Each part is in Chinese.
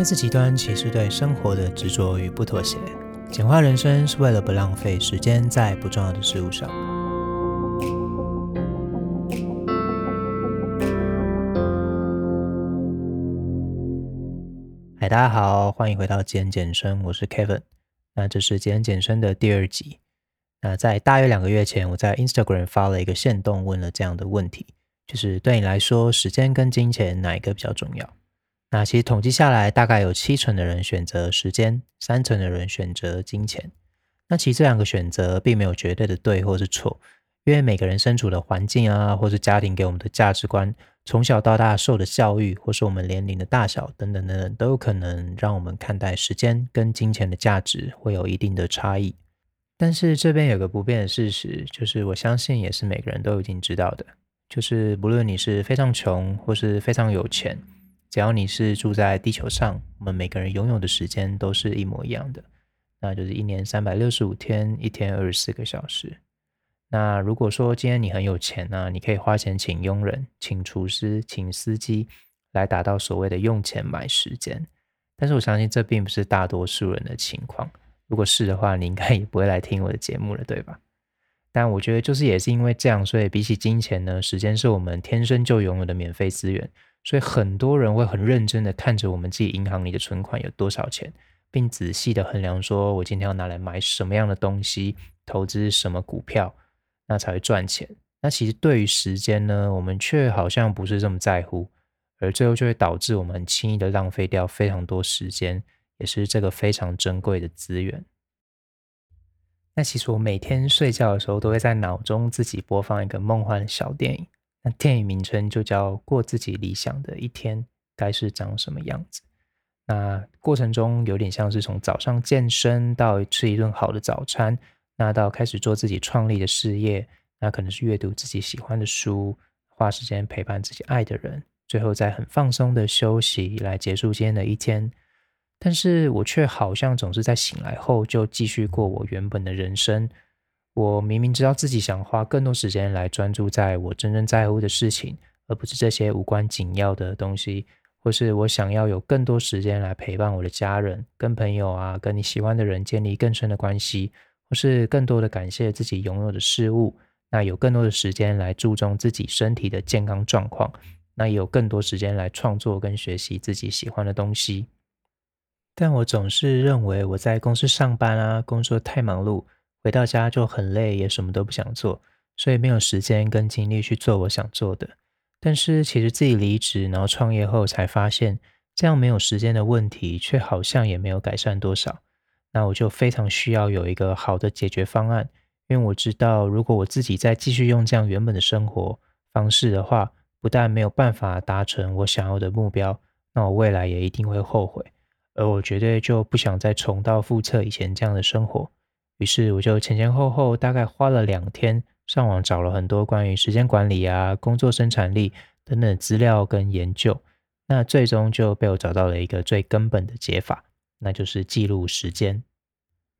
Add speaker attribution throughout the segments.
Speaker 1: 看似极端，其实对生活的执着与不妥协。简化人生是为了不浪费时间在不重要的事物上。嗨，大家好，欢迎回到极人简生，我是 Kevin。那这是极人简生的第二集。那在大约两个月前，我在 Instagram 发了一个限动，问了这样的问题，就是对你来说，时间跟金钱哪一个比较重要？那其实统计下来，大概有七成的人选择时间，三成的人选择金钱。那其实这两个选择并没有绝对的对或是错，因为每个人身处的环境啊，或是家庭给我们的价值观，从小到大受的教育，或是我们年龄的大小等等等等，都有可能让我们看待时间跟金钱的价值会有一定的差异。但是这边有个不变的事实，就是我相信也是每个人都已经知道的，就是不论你是非常穷或是非常有钱，只要你是住在地球上，我们每个人拥有的时间都是一模一样的，那就是一年三百六十五天，一天二十四个小时。那如果说今天你很有钱呢，你可以花钱请佣人、请厨师、请司机来达到所谓的用钱买时间，但是我相信这并不是大多数人的情况。如果是的话，你应该也不会来听我的节目了，对吧？但我觉得就是也是因为这样，所以比起金钱呢，时间是我们天生就拥有的免费资源。所以很多人会很认真的看着我们自己银行里的存款有多少钱，并仔细的衡量说，我今天要拿来买什么样的东西，投资什么股票，那才会赚钱。那其实对于时间呢，我们却好像不是这么在乎，而最后就会导致我们很轻易的浪费掉非常多时间。也是这个非常珍贵的资源。那其实我每天睡觉的时候，都会在脑中自己播放一个梦幻的小电影。那电影名称就叫《过自己理想的一天该是长什么样子》。那过程中有点像是从早上健身到吃一顿好的早餐，那到开始做自己创立的事业，那可能是阅读自己喜欢的书，花时间陪伴自己爱的人，最后再很放松的休息来结束今天的一天。但是我却好像总是在醒来后就继续过我原本的人生。我明明知道自己想花更多时间来专注在我真正在乎的事情，而不是这些无关紧要的东西，或是我想要有更多时间来陪伴我的家人、跟朋友啊，跟你喜欢的人建立更深的关系，或是更多的感谢自己拥有的事物。那有更多的时间来注重自己身体的健康状况，那也有更多时间来创作跟学习自己喜欢的东西。但我总是认为我在公司上班啊，工作太忙碌，回到家就很累，也什么都不想做，所以没有时间跟精力去做我想做的。但是其实自己离职然后创业后，才发现这样没有时间的问题，却好像也没有改善多少。那我就非常需要有一个好的解决方案，因为我知道，如果我自己再继续用这样原本的生活方式的话，不但没有办法达成我想要的目标，那我未来也一定会后悔。而我绝对就不想再重蹈覆辙以前这样的生活，于是我就前前后后大概花了两天，上网找了很多关于时间管理啊、工作生产力等等资料跟研究，那最终就被我找到了一个最根本的解法，那就是记录时间。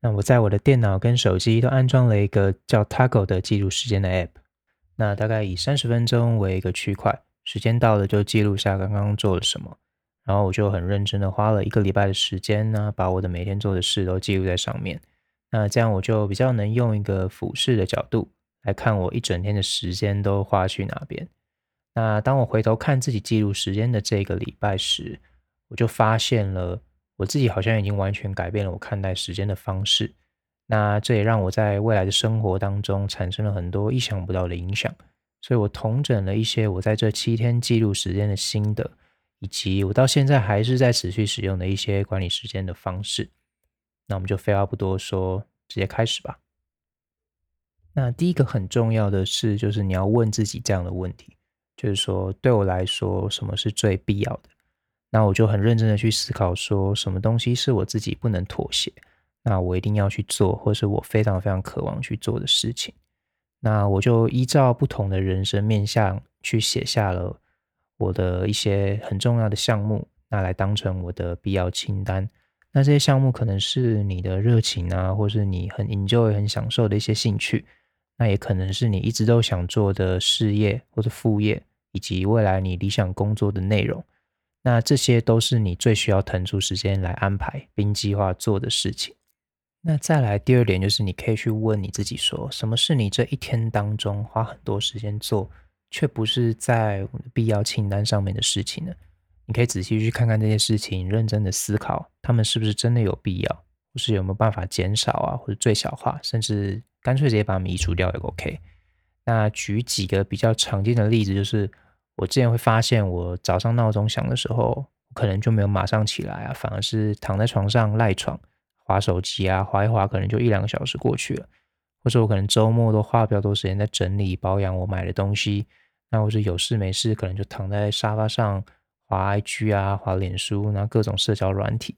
Speaker 1: 那我在我的电脑跟手机都安装了一个叫 Toggl 的记录时间的 App，那大概以三十分钟为一个区块，时间到了就记录下刚刚做了什么。然后我就很认真的花了一个礼拜的时间呢，把我的每天做的事都记录在上面。那这样我就比较能用一个俯视的角度来看我一整天的时间都花去哪边。那当我回头看自己记录时间的这个礼拜时，我就发现了我自己好像已经完全改变了我看待时间的方式。那这也让我在未来的生活当中产生了很多意想不到的影响。所以我统整了一些我在这七天记录时间的心得。以及我到现在还是在持续使用的一些管理时间的方式，那我们就废话不多说，直接开始吧。那第一个很重要的事就是你要问自己这样的问题，就是说对我来说什么是最必要的？那我就很认真的去思考，说什么东西是我自己不能妥协，那我一定要去做，或是我非常非常渴望去做的事情。那我就依照不同的人生面向去写下了。我的一些很重要的项目，那来当成我的必要清单。那这些项目可能是你的热情啊，或是你很 enjoy、很享受的一些兴趣。那也可能是你一直都想做的事业或者副业，以及未来你理想工作的内容。那这些都是你最需要腾出时间来安排并计划做的事情。那再来第二点就是，你可以去问你自己说，什么是你这一天当中花很多时间做，却不是在必要清单上面的事情呢？你可以仔细去看看这些事情，认真的思考，他们是不是真的有必要，或是有没有办法减少啊，或者最小化，甚至干脆直接把它们移除掉也 OK。那举几个比较常见的例子，就是我之前会发现，我早上闹钟响的时候，可能就没有马上起来啊，反而是躺在床上赖床。滑手机啊，滑一滑，可能就一两个小时过去了。或者我可能周末都花比较多时间在整理保养我买的东西。那或者有事没事，可能就躺在沙发上滑 IG 啊，滑脸书，然后各种社交软体。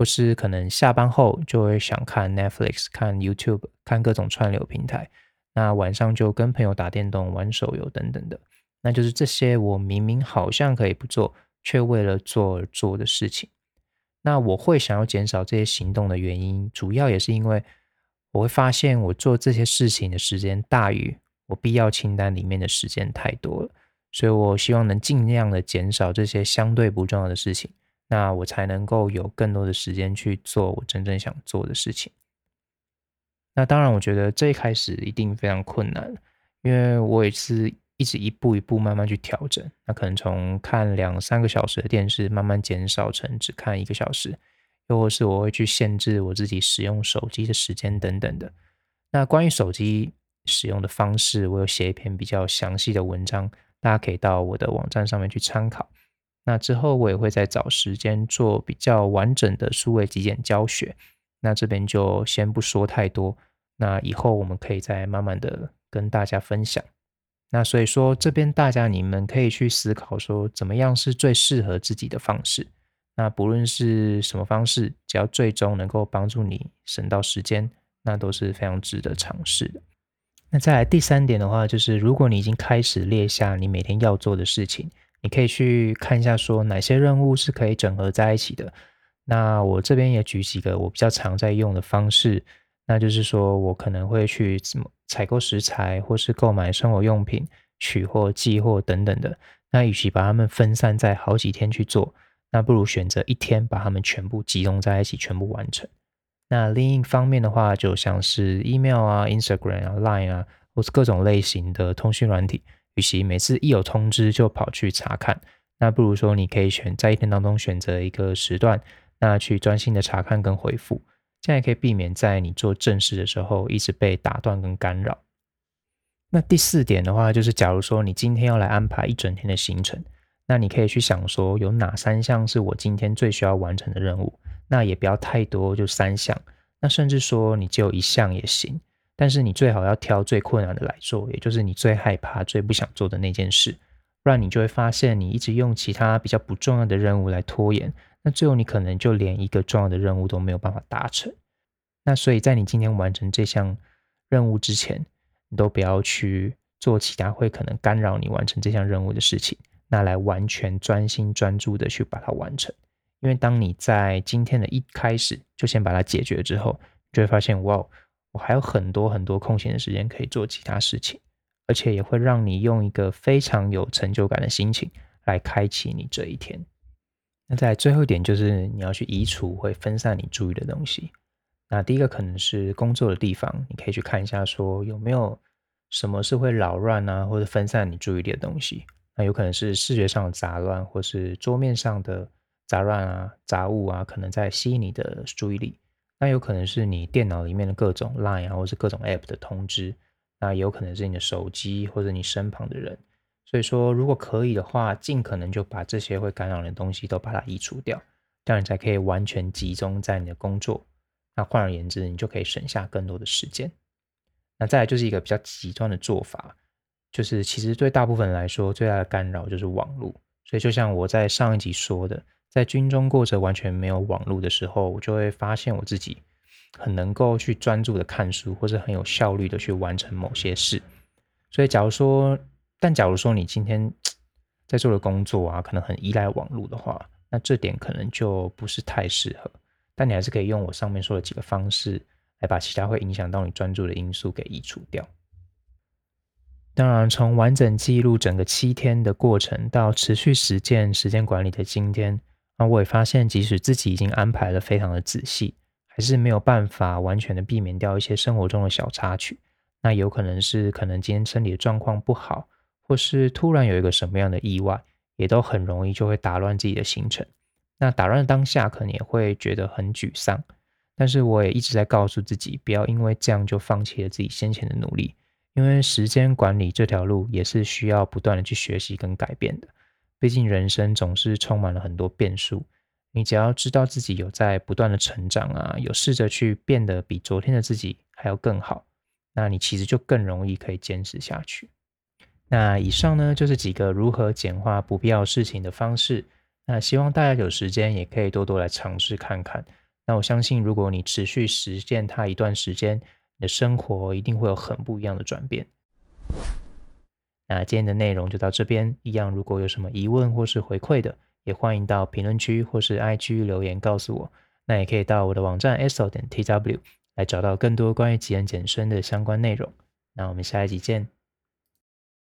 Speaker 1: 或是可能下班后就会想看 Netflix、看 YouTube、看各种串流平台。那晚上就跟朋友打电动、玩手游等等的。那就是这些我明明好像可以不做，却为了做而做的事情。那我会想要减少这些行动的原因，主要也是因为我会发现我做这些事情的时间大于我必要清单里面的时间太多了，所以我希望能尽量的减少这些相对不重要的事情，那我才能够有更多的时间去做我真正想做的事情。那当然，我觉得这一开始一定非常困难，因为我也是。一直一步一步慢慢去调整，那可能从看两三个小时的电视，慢慢减少成只看一个小时，又或是我会去限制我自己使用手机的时间等等的。那关于手机使用的方式，我有写一篇比较详细的文章，大家可以到我的网站上面去参考。那之后我也会再找时间做比较完整的数位极简教学，那这边就先不说太多，那以后我们可以再慢慢的跟大家分享。那所以说，这边大家你们可以去思考说，怎么样是最适合自己的方式。那不论是什么方式，只要最终能够帮助你省到时间，那都是非常值得尝试的。那再来第三点的话，就是如果你已经开始列下你每天要做的事情，你可以去看一下说哪些任务是可以整合在一起的。那我这边也举几个我比较常在用的方式。那就是说，我可能会去怎么采购食材，或是购买生活用品、取货、寄货等等的。那与其把它们分散在好几天去做，那不如选择一天把它们全部集中在一起，全部完成。那另一方面的话，就像是 email 啊、Instagram 啊、Line 啊，或是各种类型的通讯软体，与其每次一有通知就跑去查看，那不如说你可以选在一天当中选择一个时段，那去专心的查看跟回复。这样也可以避免在你做正事的时候一直被打断跟干扰。那第四点的话，就是假如说你今天要来安排一整天的行程，那你可以去想说有哪三项是我今天最需要完成的任务。那也不要太多，就三项。那甚至说你只有一项也行，但是你最好要挑最困难的来做，也就是你最害怕、最不想做的那件事。不然你就会发现你一直用其他比较不重要的任务来拖延。那最后你可能就连一个重要的任务都没有办法达成。那所以在你今天完成这项任务之前，你都不要去做其他会可能干扰你完成这项任务的事情，那来完全专心专注的去把它完成。因为当你在今天的一开始就先把它解决之后，就会发现，哇，我还有很多很多空闲的时间可以做其他事情，而且也会让你用一个非常有成就感的心情来开启你这一天。那在最后一点就是你要去移除会分散你注意的东西。那第一个可能是工作的地方，你可以去看一下，说有没有什么是会扰乱啊，或者分散你注意力的东西。那有可能是视觉上的杂乱，或是桌面上的杂乱啊、杂物啊，可能在吸引你的注意力。那有可能是你电脑里面的各种 Line 啊，或是各种 App 的通知。那也有可能是你的手机或者你身旁的人。所以说，如果可以的话，尽可能就把这些会干扰的东西都把它移除掉，这样你才可以完全集中在你的工作。那换而言之，你就可以省下更多的时间。那再来就是一个比较极端的做法，就是其实对大部分人来说，最大的干扰就是网络。所以就像我在上一集说的，在军中过着完全没有网络的时候，我就会发现我自己很能够去专注的看书，或者很有效率的去完成某些事。所以假如说，但假如说你今天在做的工作啊，可能很依赖网络的话，那这点可能就不是太适合。但你还是可以用我上面说的几个方式，来把其他会影响到你专注的因素给移除掉。当然，从完整记录整个七天的过程到持续实践时间管理的今天，那我也发现，即使自己已经安排了非常的仔细，还是没有办法完全的避免掉一些生活中的小插曲。那有可能是可能今天身体的状况不好，或是突然有一个什么样的意外，也都很容易就会打乱自己的行程。那打乱当下，可能也会觉得很沮丧。但是我也一直在告诉自己，不要因为这样就放弃了自己先前的努力。因为时间管理这条路也是需要不断的去学习跟改变的，毕竟人生总是充满了很多变数。你只要知道自己有在不断的成长啊，有试着去变得比昨天的自己还要更好，那你其实就更容易可以坚持下去。那以上呢，就是几个如何简化不必要事情的方式。那希望大家有时间也可以多多来尝试看看。那我相信，如果你持续实践它一段时间，你的生活一定会有很不一样的转变。那今天的内容就到这边，一样如果有什么疑问或是回馈的，也欢迎到评论区或是 IG 留言告诉我。那也可以到我的网站 eso 点 tw 来找到更多关于极人简身的相关内容。那我们下一集见。